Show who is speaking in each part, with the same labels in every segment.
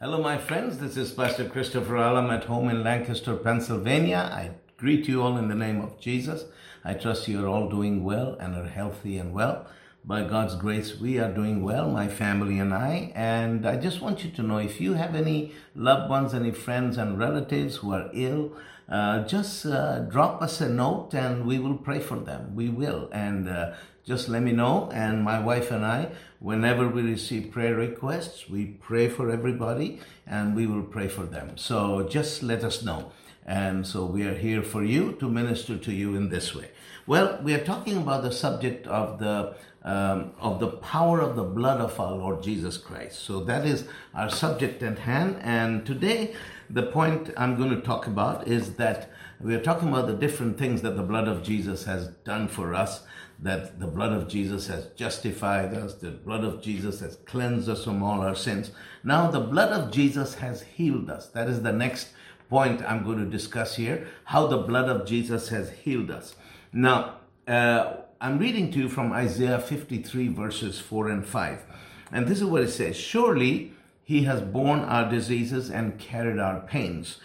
Speaker 1: Hello, my friends. This is Pastor Christopher Alam at home in Lancaster, Pennsylvania. I greet you all in the name of Jesus. I trust you are all doing well and are healthy and well. By God's grace, we are doing well, my family and I. And I just want you to know if you have any loved ones, any friends and relatives who are ill, uh, just uh, drop us a note and we will pray for them. We will. And uh, just let me know. And my wife and I, whenever we receive prayer requests, we pray for everybody and we will pray for them. So just let us know. And so we are here for you to minister to you in this way. Well, we are talking about the subject of the um, of the power of the blood of our Lord Jesus Christ. So that is our subject at hand. And today, the point I'm going to talk about is that we are talking about the different things that the blood of Jesus has done for us. That the blood of Jesus has justified us, the blood of Jesus has cleansed us from all our sins. Now, the blood of Jesus has healed us. That is the next point I'm going to discuss here how the blood of Jesus has healed us. Now, uh, I'm reading to you from Isaiah 53, verses 4 and 5. And this is what it says Surely he has borne our diseases and carried our pains.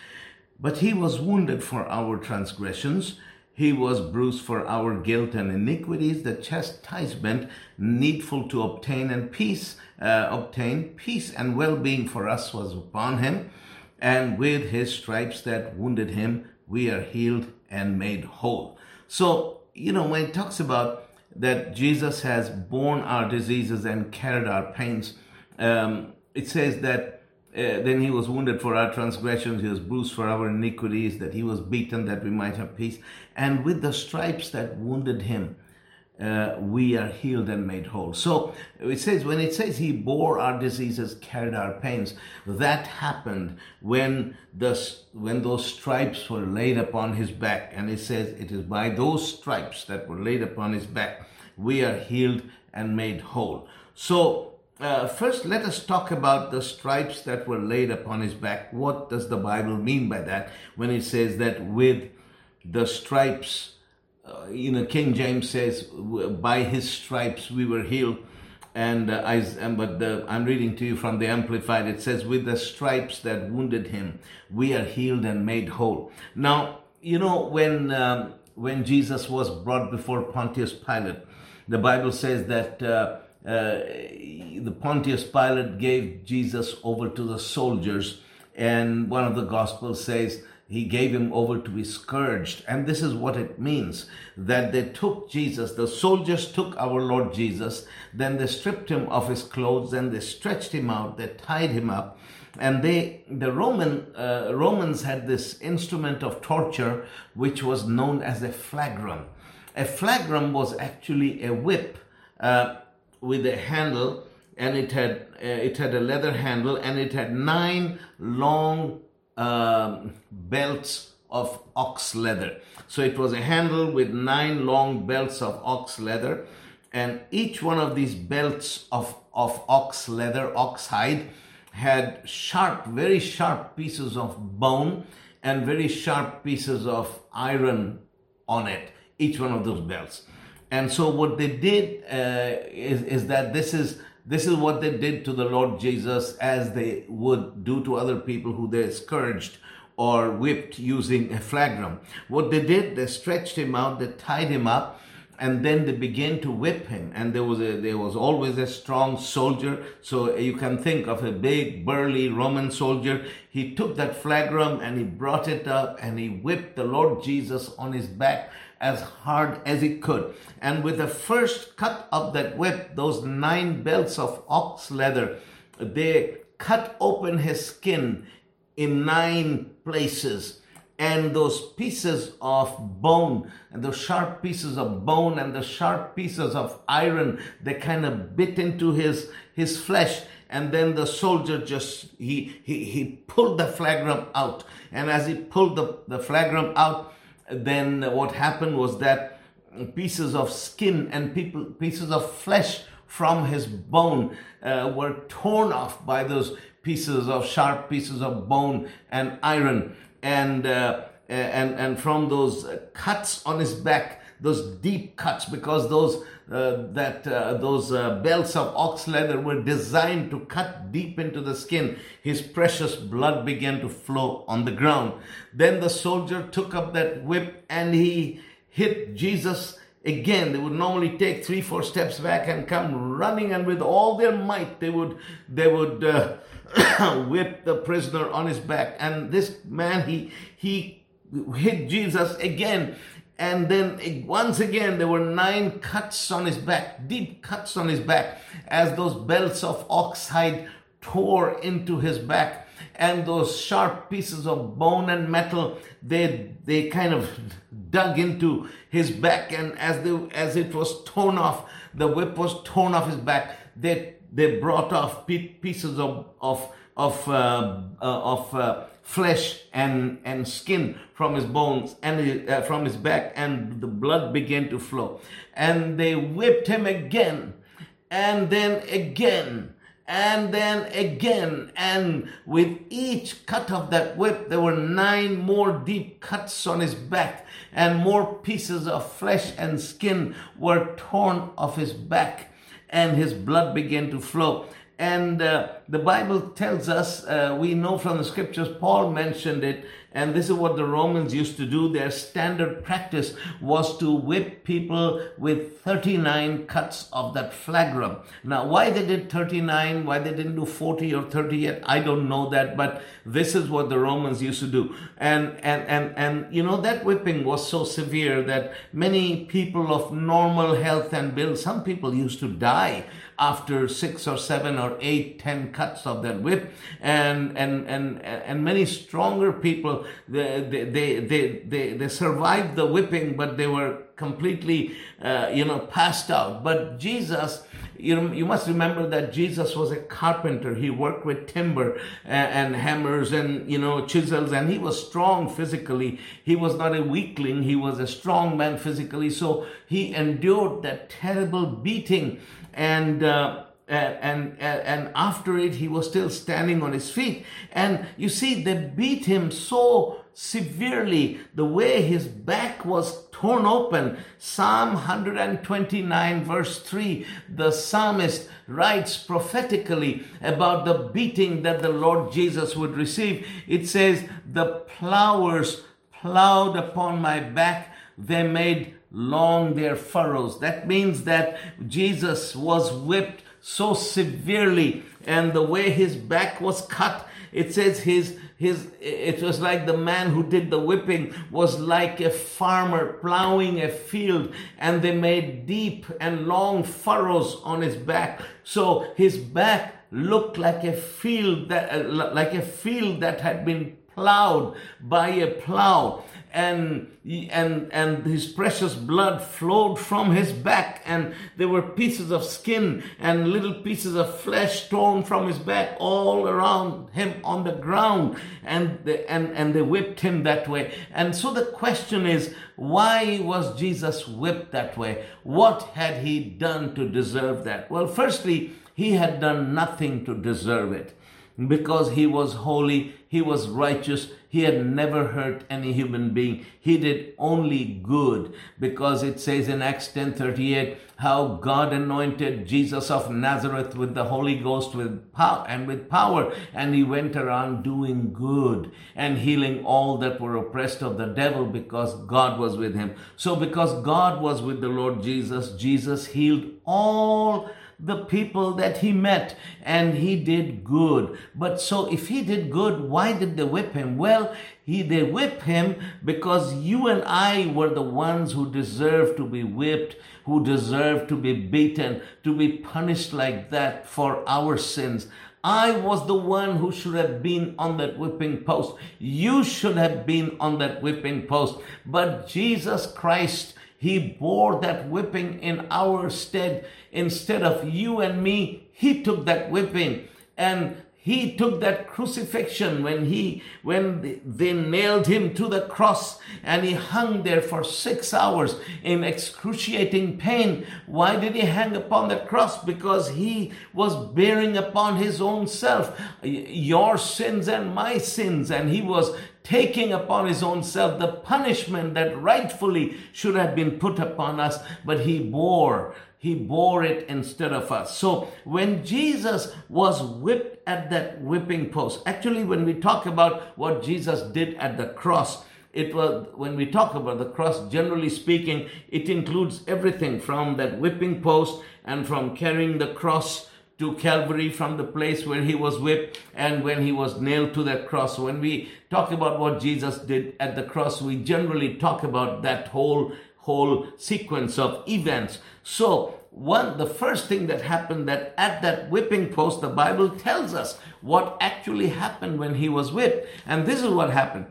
Speaker 1: But he was wounded for our transgressions, he was bruised for our guilt and iniquities. The chastisement needful to obtain and peace, uh, obtain peace and well being for us was upon him. And with his stripes that wounded him, we are healed and made whole. So you know, when it talks about that Jesus has borne our diseases and carried our pains, um, it says that uh, then he was wounded for our transgressions, he was bruised for our iniquities, that he was beaten that we might have peace. And with the stripes that wounded him, uh, we are healed and made whole. So it says, when it says he bore our diseases, carried our pains, that happened when the, when those stripes were laid upon his back. And it says, it is by those stripes that were laid upon his back, we are healed and made whole. So uh, first, let us talk about the stripes that were laid upon his back. What does the Bible mean by that when it says that with the stripes uh, you know, King James says, by his stripes we were healed. And uh, I, but the, I'm reading to you from the Amplified. It says, with the stripes that wounded him, we are healed and made whole. Now, you know, when, um, when Jesus was brought before Pontius Pilate, the Bible says that uh, the Pontius Pilate gave Jesus over to the soldiers, and one of the Gospels says he gave him over to be scourged. And this is what it means that they took Jesus, the soldiers took our Lord Jesus, then they stripped him of his clothes and they stretched him out, they tied him up. And they, the Roman uh, Romans had this instrument of torture, which was known as a flagrum. A flagrum was actually a whip uh, with a handle, and it had uh, it had a leather handle, and it had nine long um, belts of ox leather. So it was a handle with nine long belts of ox leather, and each one of these belts of, of ox leather, ox hide, had sharp, very sharp pieces of bone and very sharp pieces of iron on it, each one of those belts. And so what they did uh, is, is that this is this is what they did to the Lord Jesus as they would do to other people who they scourged or whipped using a flagrum. What they did, they stretched him out, they tied him up, and then they began to whip him. And there was a, there was always a strong soldier. So you can think of a big, burly Roman soldier. He took that flagrum and he brought it up and he whipped the Lord Jesus on his back as hard as he could. And with the first cut of that whip, those nine belts of ox leather, they cut open his skin in nine places. And those pieces of bone, and those sharp pieces of bone and the sharp pieces of iron, they kind of bit into his, his flesh. And then the soldier just, he, he, he pulled the flagrum out. And as he pulled the, the flagrum out, then what happened was that pieces of skin and people, pieces of flesh from his bone uh, were torn off by those pieces of sharp pieces of bone and iron. And uh, and and from those cuts on his back those deep cuts because those uh, that uh, those uh, belts of ox leather were designed to cut deep into the skin. His precious blood began to flow on the ground. Then the soldier took up that whip and he hit Jesus again they would normally take three four steps back and come running and with all their might they would they would uh, whip the prisoner on his back and this man he he hit jesus again and then once again there were nine cuts on his back deep cuts on his back as those belts of ox hide tore into his back. And those sharp pieces of bone and metal they they kind of dug into his back. And as they as it was torn off the whip was torn off his back they they brought off pieces of of of uh, uh, of uh, flesh and and skin from his bones and uh, from his back and the blood began to flow and they whipped him again and then again and then again. And with each cut of that whip, there were nine more deep cuts on his back, and more pieces of flesh and skin were torn off his back, and his blood began to flow. And uh, the Bible tells us, uh, we know from the scriptures, Paul mentioned it, and this is what the Romans used to do. Their standard practice was to whip people with 39 cuts of that flagrum. Now, why they did 39, why they didn't do 40 or 30 yet, I don't know that, but this is what the Romans used to do. And, and, and, and, you know, that whipping was so severe that many people of normal health and build, some people used to die after six or seven or eight, ten cuts of that whip. And, and, and, and many stronger people, they, they, they, they, they survived the whipping, but they were completely, uh, you know, passed out. But Jesus, you know, you must remember that Jesus was a carpenter. He worked with timber and, and, hammers and, you know, chisels, and he was strong physically. He was not a weakling. He was a strong man physically. So he endured that terrible beating and, uh, and, and, after it, he was still standing on his feet. And you see, they beat him so severely, the way his back was torn open. Psalm 129 verse 3, the psalmist writes prophetically about the beating that the Lord Jesus would receive. It says, the plowers plowed upon my back. They made long their furrows. That means that Jesus was whipped so severely and the way his back was cut it says his his it was like the man who did the whipping was like a farmer plowing a field and they made deep and long furrows on his back. So his back looked like a field that like a field that had been plowed by a plow and and and his precious blood flowed from his back and there were pieces of skin and little pieces of flesh torn from his back all around him on the ground and they, and and they whipped him that way. And so the question is why was Jesus whipped that way? What had he done to deserve that? Well firstly he had done nothing to deserve it because he was holy, he was righteous, he had never hurt any human being. He did only good because it says in Acts 10:38 how God anointed Jesus of Nazareth with the Holy Ghost with power and with power and he went around doing good and healing all that were oppressed of the devil because God was with him. So because God was with the Lord Jesus, Jesus healed all the people that he met and he did good. But so if he did good, why did they whip him? Well, he, they whip him because you and I were the ones who deserve to be whipped, who deserve to be beaten, to be punished like that for our sins. I was the one who should have been on that whipping post. You should have been on that whipping post. But Jesus Christ he bore that whipping in our stead. Instead of you and me, He took that whipping. And he took that crucifixion when he when they nailed him to the cross. And he hung there for 6 hours in excruciating pain. Why did he hang upon the cross? Because he was bearing upon his own self. Your sins and my sins. And he was taking upon his own self the punishment that rightfully should have been put upon us but he bore he bore it instead of us. So when Jesus was whipped at that whipping post, actually, when we talk about what Jesus did at the cross, it was when we talk about the cross, generally speaking, it includes everything from that whipping post and from carrying the cross to Calvary from the place where he was whipped and when he was nailed to that cross. When we talk about what Jesus did at the cross, we generally talk about that whole whole sequence of events. So, one, the first thing that happened that at that whipping post, the Bible tells us what actually happened when he was whipped. And this is what happened.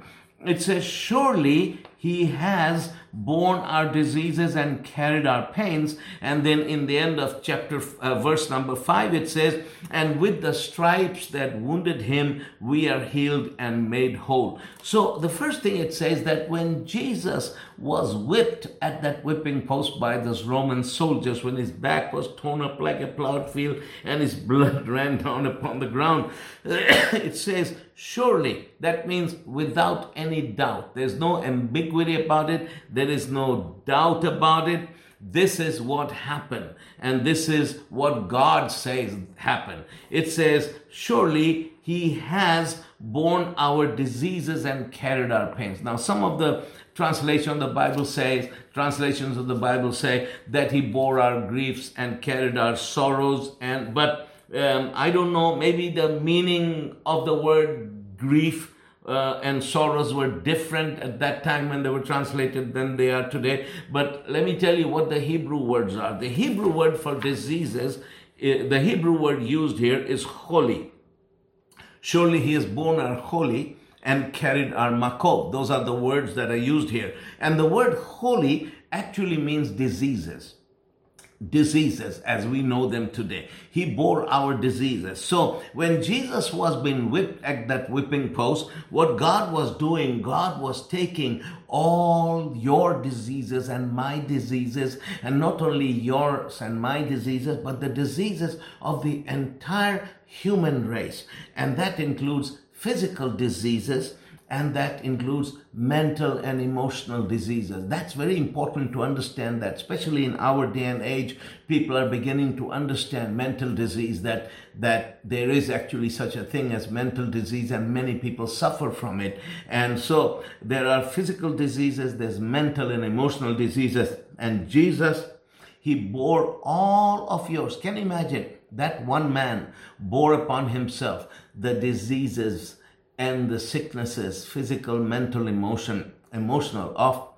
Speaker 1: It says, surely he has borne our diseases and carried our pains. And then in the end of chapter, uh, verse number five, it says, and with the stripes that wounded him, we are healed and made whole. So the first thing it says that when Jesus was whipped at that whipping post by those Roman soldiers, when his back was torn up like a plowed field and his blood ran down upon the ground, it says, surely that means without any doubt. There's no ambiguity about it. There is no doubt about it. This is what happened. And this is what God says happened. It says, surely he has borne our diseases and carried our pains. Now, some of the translation of the Bible says, translations of the Bible say that he bore our griefs and carried our sorrows. And, but um, I don't know, maybe the meaning of the word grief uh, and sorrows were different at that time when they were translated than they are today. But let me tell you what the Hebrew words are. The Hebrew word for diseases, eh, the Hebrew word used here is choli. Surely he is born our choli and carried our makob. Those are the words that are used here. And the word choli actually means diseases diseases as we know them today. He bore our diseases. So when Jesus was being whipped at that whipping post, what God was doing, God was taking all your diseases and my diseases, and not only yours and my diseases, but the diseases of the entire human race. And that includes physical diseases, and that includes mental and emotional diseases. That's very important to understand that, especially in our day and age, people are beginning to understand mental disease, that, that there is actually such a thing as mental disease and many people suffer from it. And so there are physical diseases, there's mental and emotional diseases, and Jesus, he bore all of yours. Can you imagine? That one man bore upon himself the diseases, and the sicknesses, physical, mental, emotion, emotional, of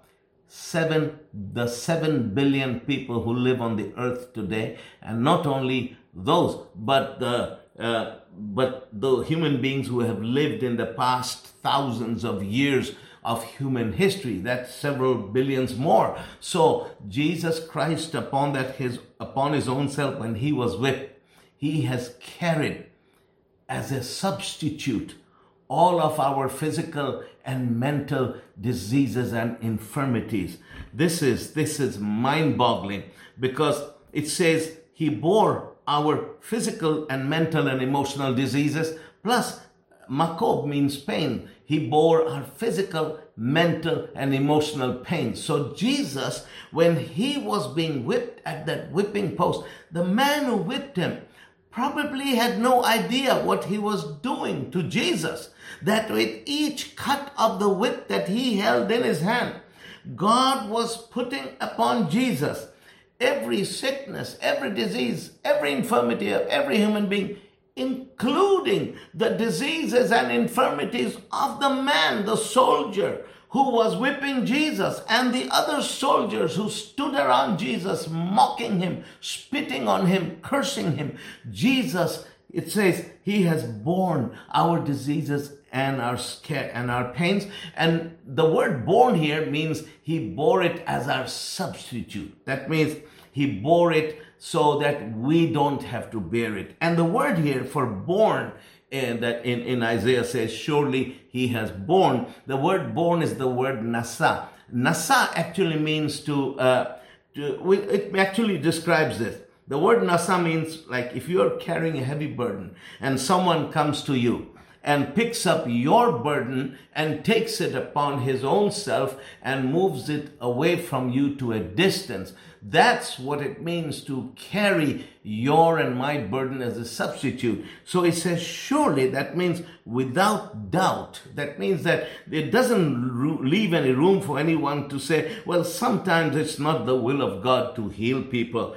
Speaker 1: seven, the seven billion people who live on the earth today, and not only those, but the uh, but the human beings who have lived in the past thousands of years of human history that's several billions more. So jesus christ upon that his upon his own self when he was whipped he has carried as a substitute all of our physical and mental diseases and infirmities. This is, this is mind boggling because it says he bore our physical and mental and emotional diseases plus makob means pain. He bore our physical, mental, and emotional pain. So Jesus, when he was being whipped at that whipping post, the man who whipped him probably had no idea what he was doing to Jesus. That with each cut of the whip that he held in his hand, God was putting upon Jesus every sickness, every disease, every infirmity of every human being, including the diseases and infirmities of the man, the soldier who was whipping Jesus, and the other soldiers who stood around Jesus, mocking him, spitting on him, cursing him. Jesus, it says, he has borne our diseases and our and our pains. And the word borne here means he bore it as our substitute. That means he bore it so that we don't have to bear it. And the word here for born and that in, in Isaiah says, surely he has borne. The word borne is the word nasa. Nasa actually means to, uh, to it actually describes this. The word nasa means like if you're carrying a heavy burden and someone comes to you and picks up your burden and takes it upon his own self and moves it away from you to a distance. That's what it means to carry your and my burden as a substitute. So it says, surely that means without doubt. That means that it doesn't leave any room for anyone to say, well, sometimes it's not the will of God to heal people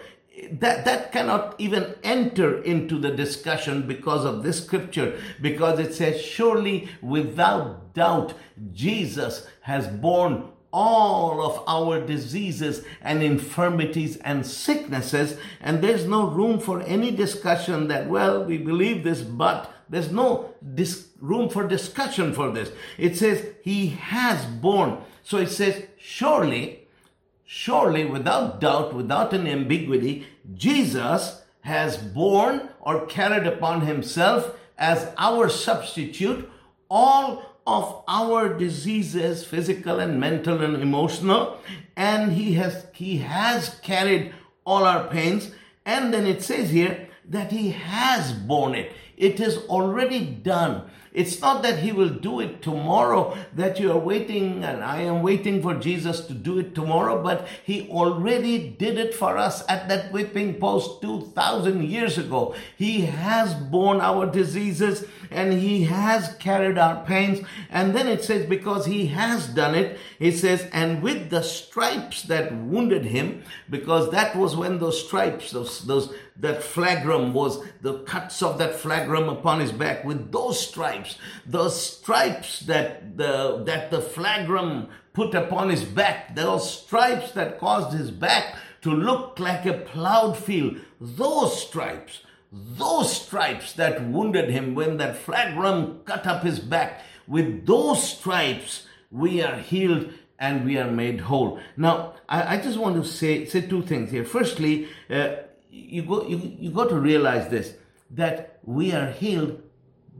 Speaker 1: that that cannot even enter into the discussion because of this scripture because it says surely without doubt jesus has borne all of our diseases and infirmities and sicknesses and there's no room for any discussion that well we believe this but there's no dis- room for discussion for this. It says he has borne. So it says surely Surely, without doubt, without an ambiguity, Jesus has borne or carried upon himself as our substitute all of our diseases, physical and mental and emotional, and he has he has carried all our pains. And then it says here that he has borne it. It is already done. It's not that he will do it tomorrow, that you are waiting, and I am waiting for Jesus to do it tomorrow, but he already did it for us at that whipping post 2,000 years ago. He has borne our diseases and he has carried our pains. And then it says, because he has done it, it says, and with the stripes that wounded him, because that was when those stripes, those, those that flagrum was the cuts of that flagrum upon his back with those stripes those stripes that the that the flagrum put upon his back those stripes that caused his back to look like a plowed field those stripes those stripes that wounded him when that flagrum cut up his back with those stripes we are healed and we are made whole. Now, I, I, just want to say say two things here. Firstly, uh, you go you, you got to realize this that we are healed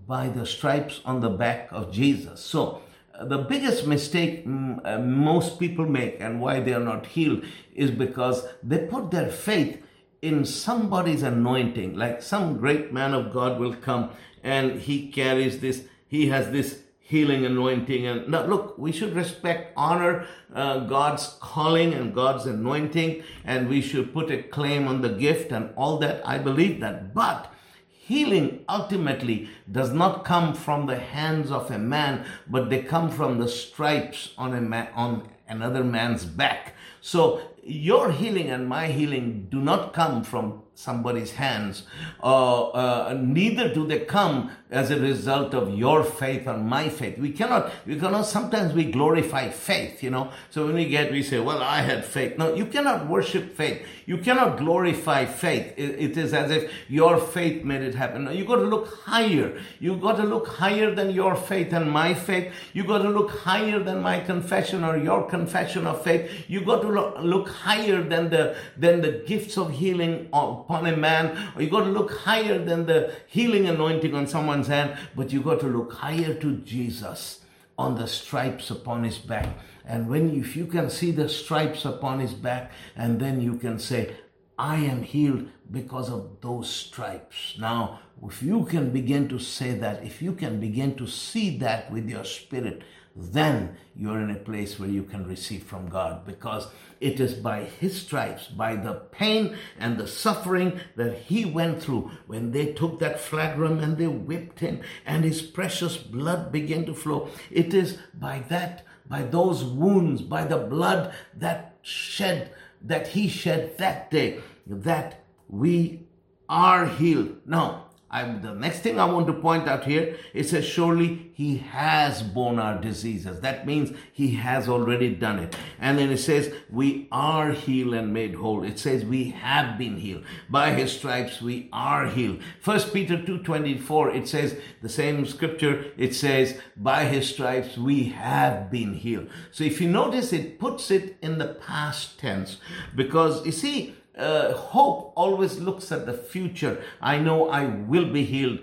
Speaker 1: by the stripes on the back of Jesus. So uh, the biggest mistake mm, uh, most people make and why they are not healed is because they put their faith in somebody's anointing. Like some great man of God will come and he carries this, he has this healing anointing. And now, look, we should respect, honor uh, God's calling and God's anointing, and we should put a claim on the gift and all that. I believe that. But healing ultimately does not come from the hands of a man, but they come from the stripes on a man, on another man's back. So your healing and my healing do not come from somebody's hands. Uh, uh, neither do they come as a result of your faith or my faith. We cannot, we cannot, sometimes we glorify faith, you know. So when we get, we say, well, I had faith. No, you cannot worship faith. You cannot glorify faith. it, it is as if your faith made it happen. No, you got to look higher. You got to look higher than your faith and my faith. You got to look higher than my confession or your confession of faith. You got to look, look higher than the, than the gifts of healing upon a man, or you got to look higher than the healing anointing on someone's hand, but you got to look higher to Jesus on the stripes upon his back. And when if you can see the stripes upon his back, and then you can say, I am healed because of those stripes. Now, if you can begin to say that, if you can begin to see that with your spirit, then you're in a place where you can receive from God because it is by His stripes, by the pain and the suffering that He went through when they took that flagrum and they whipped Him and His precious blood began to flow. It is by that, by those wounds, by the blood that shed, that He shed that day, that we are healed. Now, I, the next thing I want to point out here, it says, surely he has borne our diseases. That means he has already done it. And then it says, we are healed and made whole. It says, we have been healed. By his stripes, we are healed. First Peter 2.24, it says, the same scripture, it says, by his stripes, we have been healed. So if you notice, it puts it in the past tense because you see, uh, hope always looks at the future. I know I will be healed.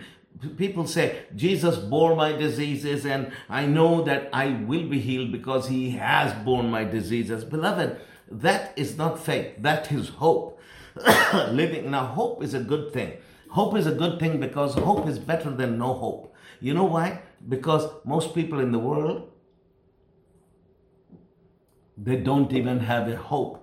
Speaker 1: people say, Jesus bore my diseases and I know that I will be healed because he has borne my diseases. Beloved, that is not faith. That is hope. Living. Now, hope is a good thing. Hope is a good thing because hope is better than no hope. You know why? Because most people in the world, they don't even have a hope.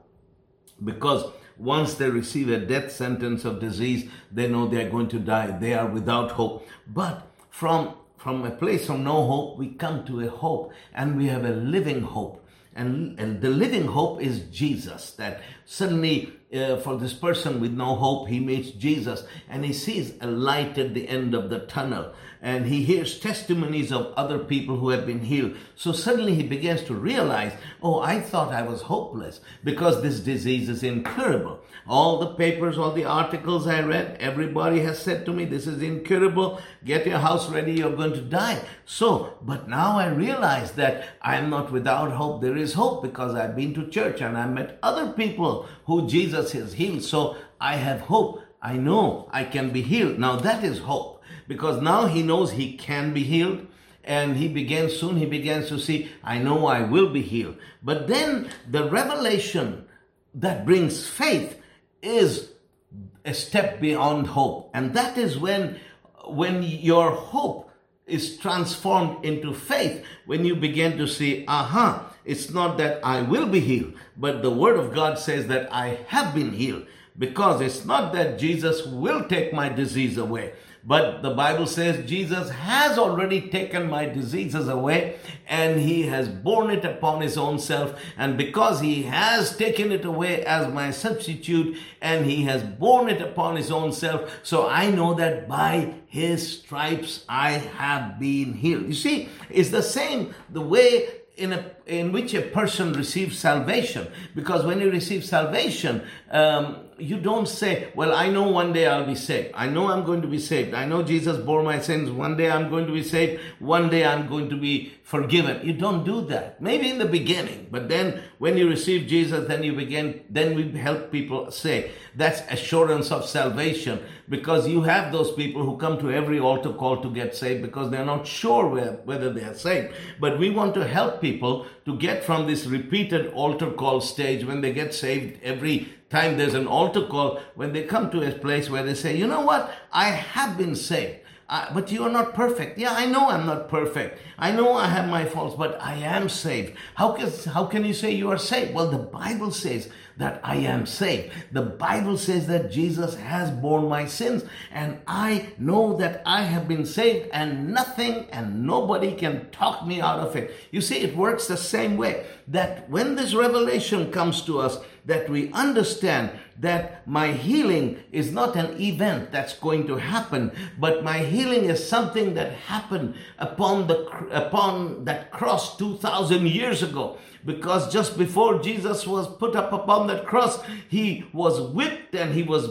Speaker 1: Because once they receive a death sentence of disease, they know they are going to die. They are without hope. But from, from a place of no hope, we come to a hope and we have a living hope. And, and the living hope is Jesus. That suddenly, uh, for this person with no hope, he meets Jesus and he sees a light at the end of the tunnel and he hears testimonies of other people who have been healed. So suddenly he begins to realize, oh, I thought I was hopeless because this disease is incurable. All the papers, all the articles I read, everybody has said to me, this is incurable. Get your house ready. You're going to die. So, but now I realize that I am not without hope. There is hope because I've been to church and I met other people who Jesus has healed. So I have hope. I know I can be healed. Now that is hope because now he knows he can be healed and he begins soon he begins to see i know i will be healed but then the revelation that brings faith is a step beyond hope and that is when when your hope is transformed into faith when you begin to see aha it's not that i will be healed but the word of god says that i have been healed because it's not that jesus will take my disease away but the Bible says Jesus has already taken my diseases away and he has borne it upon his own self. And because he has taken it away as my substitute and he has borne it upon his own self, so I know that by his stripes I have been healed. You see, it's the same the way in, a, in which a person receives salvation. Because when you receive salvation, um, you don't say, Well, I know one day I'll be saved. I know I'm going to be saved. I know Jesus bore my sins. One day I'm going to be saved. One day I'm going to be forgiven. You don't do that. Maybe in the beginning, but then when you receive Jesus, then you begin, then we help people say that's assurance of salvation because you have those people who come to every altar call to get saved because they're not sure whether they are saved. But we want to help people to get from this repeated altar call stage when they get saved every time there's an altar call, when they come to a place where they say, you know what, I have been saved. Uh, but you are not perfect. Yeah, I know I'm not perfect. I know I have my faults, but I am saved. How can, how can you say you are saved? Well, the Bible says that I am saved. The Bible says that Jesus has borne my sins, and I know that I have been saved, and nothing and nobody can talk me out of it. You see, it works the same way that when this revelation comes to us, that we understand that my healing is not an event that's going to happen, but my healing is something that happened upon the upon that cross 2000 years ago. Because just before Jesus was put up upon that cross he was whipped and he was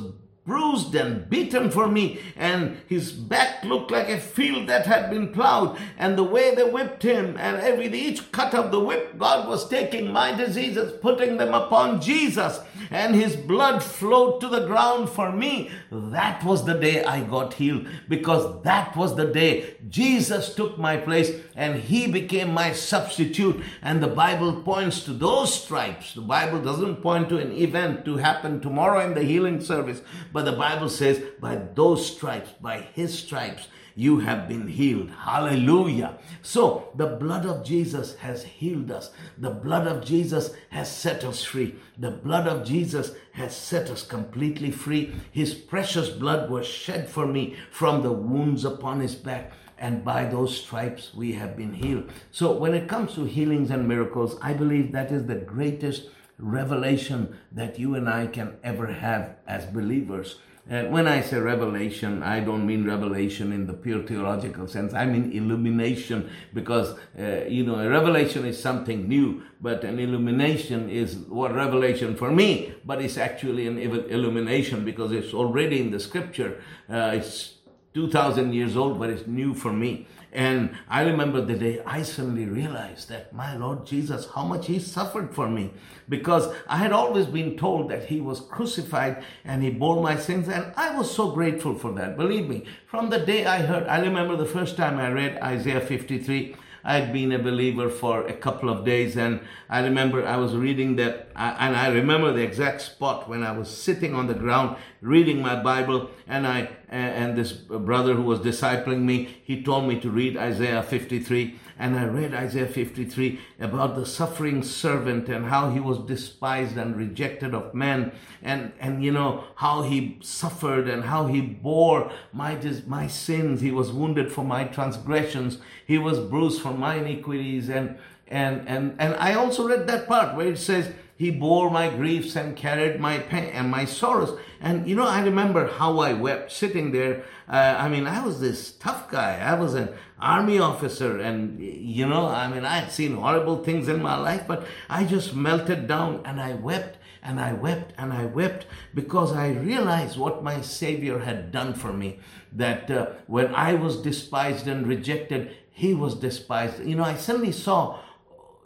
Speaker 1: bruised and beaten for me, and his back looked like a field that had been plowed. And the way they whipped him, and every each cut of the whip, God was taking my diseases, putting them upon Jesus, and his blood flowed to the ground for me. That was the day I got healed, because that was the day Jesus took my place and he became my substitute. And the Bible points to those stripes. The Bible doesn't point to an event to happen tomorrow in the healing service, but the Bible says, by those stripes, by his stripes, you have been healed. Hallelujah. So the blood of Jesus has healed us. The blood of Jesus has set us free. The blood of Jesus has set us completely free. His precious blood was shed for me from the wounds upon his back. And by those stripes we have been healed. So when it comes to healings and miracles, I believe that is the greatest revelation that you and I can ever have as believers. And when I say revelation, I don't mean revelation in the pure theological sense. I mean illumination because, uh, you know, a revelation is something new, but an illumination is what revelation for me, but it's actually an illumination because it's already in the scripture. Uh, it's 2000 years old, but it's new for me. And I remember the day I suddenly realized that my Lord Jesus, how much He suffered for me. Because I had always been told that He was crucified and He bore my sins. And I was so grateful for that. Believe me, from the day I heard, I remember the first time I read Isaiah 53. I had been a believer for a couple of days, and I remember I was reading that, and I remember the exact spot when I was sitting on the ground reading my Bible, and I and this brother who was discipling me, he told me to read Isaiah 53, and I read Isaiah 53 about the suffering servant and how he was despised and rejected of men, and and you know how he suffered and how he bore my my sins. He was wounded for my transgressions. He was bruised for my iniquities, and and and and I also read that part where it says he bore my griefs and carried my pain and my sorrows. And you know, I remember how I wept sitting there. Uh, I mean, I was this tough guy. I was an army officer, and you know, I mean, I had seen horrible things in my life, but I just melted down and I wept and I wept and I wept because I realized what my Savior had done for me. That uh, when I was despised and rejected, He was despised. You know, I suddenly saw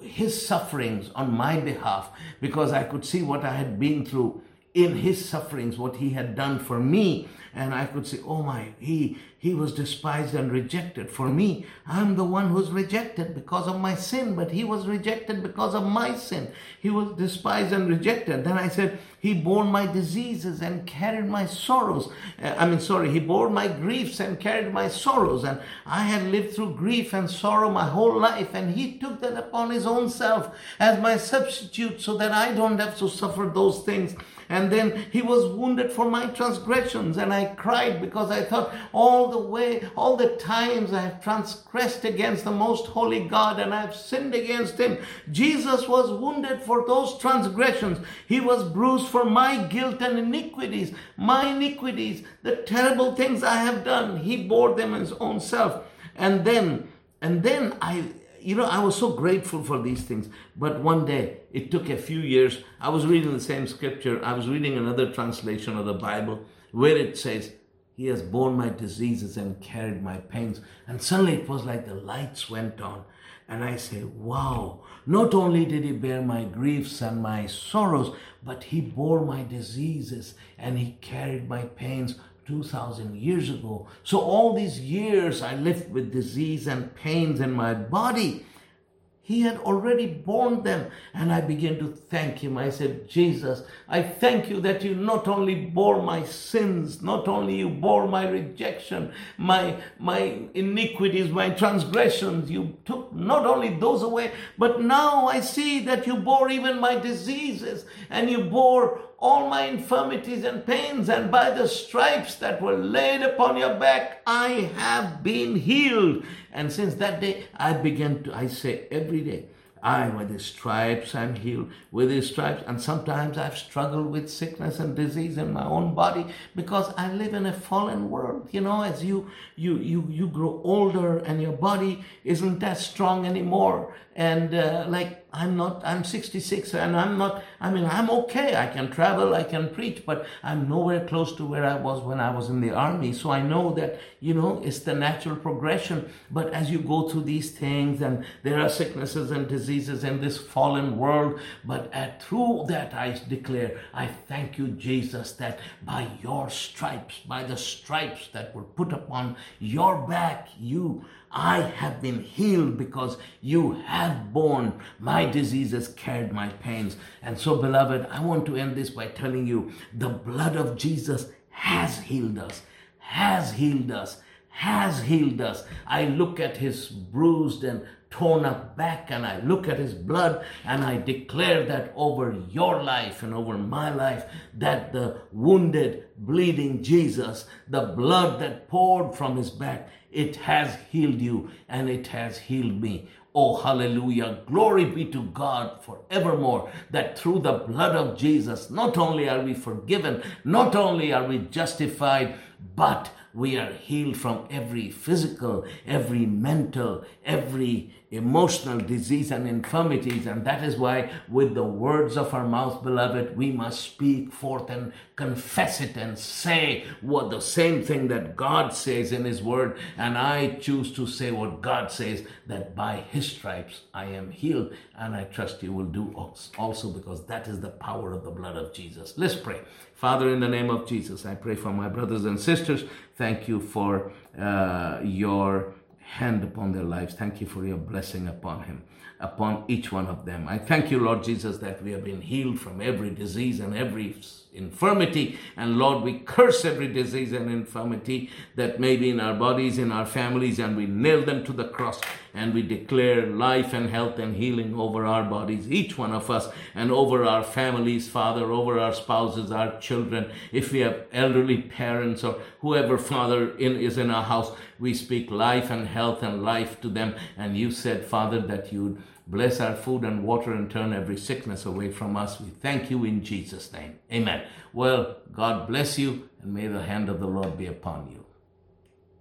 Speaker 1: his sufferings on my behalf because I could see what I had been through in his sufferings, what he had done for me. And I could say, oh my, he, he was despised and rejected. For me, I'm the one who's rejected because of my sin, but he was rejected because of my sin. He was despised and rejected. Then I said, he bore my diseases and carried my sorrows. Uh, I mean, sorry, he bore my griefs and carried my sorrows. And I had lived through grief and sorrow my whole life. And he took that upon his own self as my substitute so that I don't have to suffer those things. And then he was wounded for my transgressions. And I cried because I thought all the way, all the times I have transgressed against the most holy God and I have sinned against him. Jesus was wounded for those transgressions. He was bruised for my guilt and iniquities, my iniquities, the terrible things I have done. He bore them in his own self. And then, and then I, you know, I was so grateful for these things. But one day, it took a few years. I was reading the same scripture. I was reading another translation of the Bible where it says, He has borne my diseases and carried my pains. And suddenly it was like the lights went on. And I say, wow, not only did he bear my griefs and my sorrows, but he bore my diseases and he carried my pains 2,000 years ago. So all these years I lived with disease and pains in my body. He had already borne them. And I began to thank him. I said, Jesus, I thank you that you not only bore my sins, not only you bore my rejection, my, my iniquities, my transgressions. You took not only those away, but now I see that you bore even my diseases and you bore all my infirmities and pains, and by the stripes that were laid upon your back, I have been healed. And since that day, I began to, I say every day, I, with his stripes, I'm healed. With his stripes, and sometimes I've struggled with sickness and disease in my own body because I live in a fallen world. You know, as you you you you grow older and your body isn't that strong anymore, and uh, like I'm not, I'm 66 and I'm not, I mean, I'm okay. I can travel, I can preach, but I'm nowhere close to where I was when I was in the army. So I know that, you know, it's the natural progression. But as you go through these things and there are sicknesses and diseases in this fallen world, but at, through that I declare, I thank you, Jesus, that by your stripes, by the stripes that were put upon your back, you I have been healed because you have borne my diseases, carried my pains. And so, beloved, I want to end this by telling you the blood of Jesus has healed us, has healed us, has healed us. I look at his bruised and torn up back and I look at his blood and I declare that over your life and over my life that the wounded, bleeding Jesus, the blood that poured from his back, it has healed you and it has healed me. Oh, hallelujah. Glory be to God forevermore that through the blood of Jesus, not only are we forgiven, not only are we justified, but we are healed from every physical, every mental, every emotional disease and infirmities. And that is why, with the words of our mouth, beloved, we must speak forth and confess it and say what the same thing that God says in His Word. And I choose to say what God says that by His stripes I am healed. And I trust you will do also because that is the power of the blood of Jesus. Let's pray. Father, in the name of Jesus, I pray for my brothers and sisters. Thank you for uh, your hand upon their lives. Thank you for your blessing upon him, upon each one of them. I thank you, Lord Jesus, that we have been healed from every disease and every infirmity. And Lord, we curse every disease and infirmity that may be in our bodies, in our families, and we nail them to the cross and we declare life and health and healing over our bodies, each one of us, and over our families, Father, over our spouses, our children. If we have elderly parents or whoever, Father, in, is in our house, we speak life and health and life to them. And you said, Father, that you'd bless our food and water and turn every sickness away from us. We thank you in Jesus' name. Amen. Well, God bless you and may the hand of the Lord be upon you.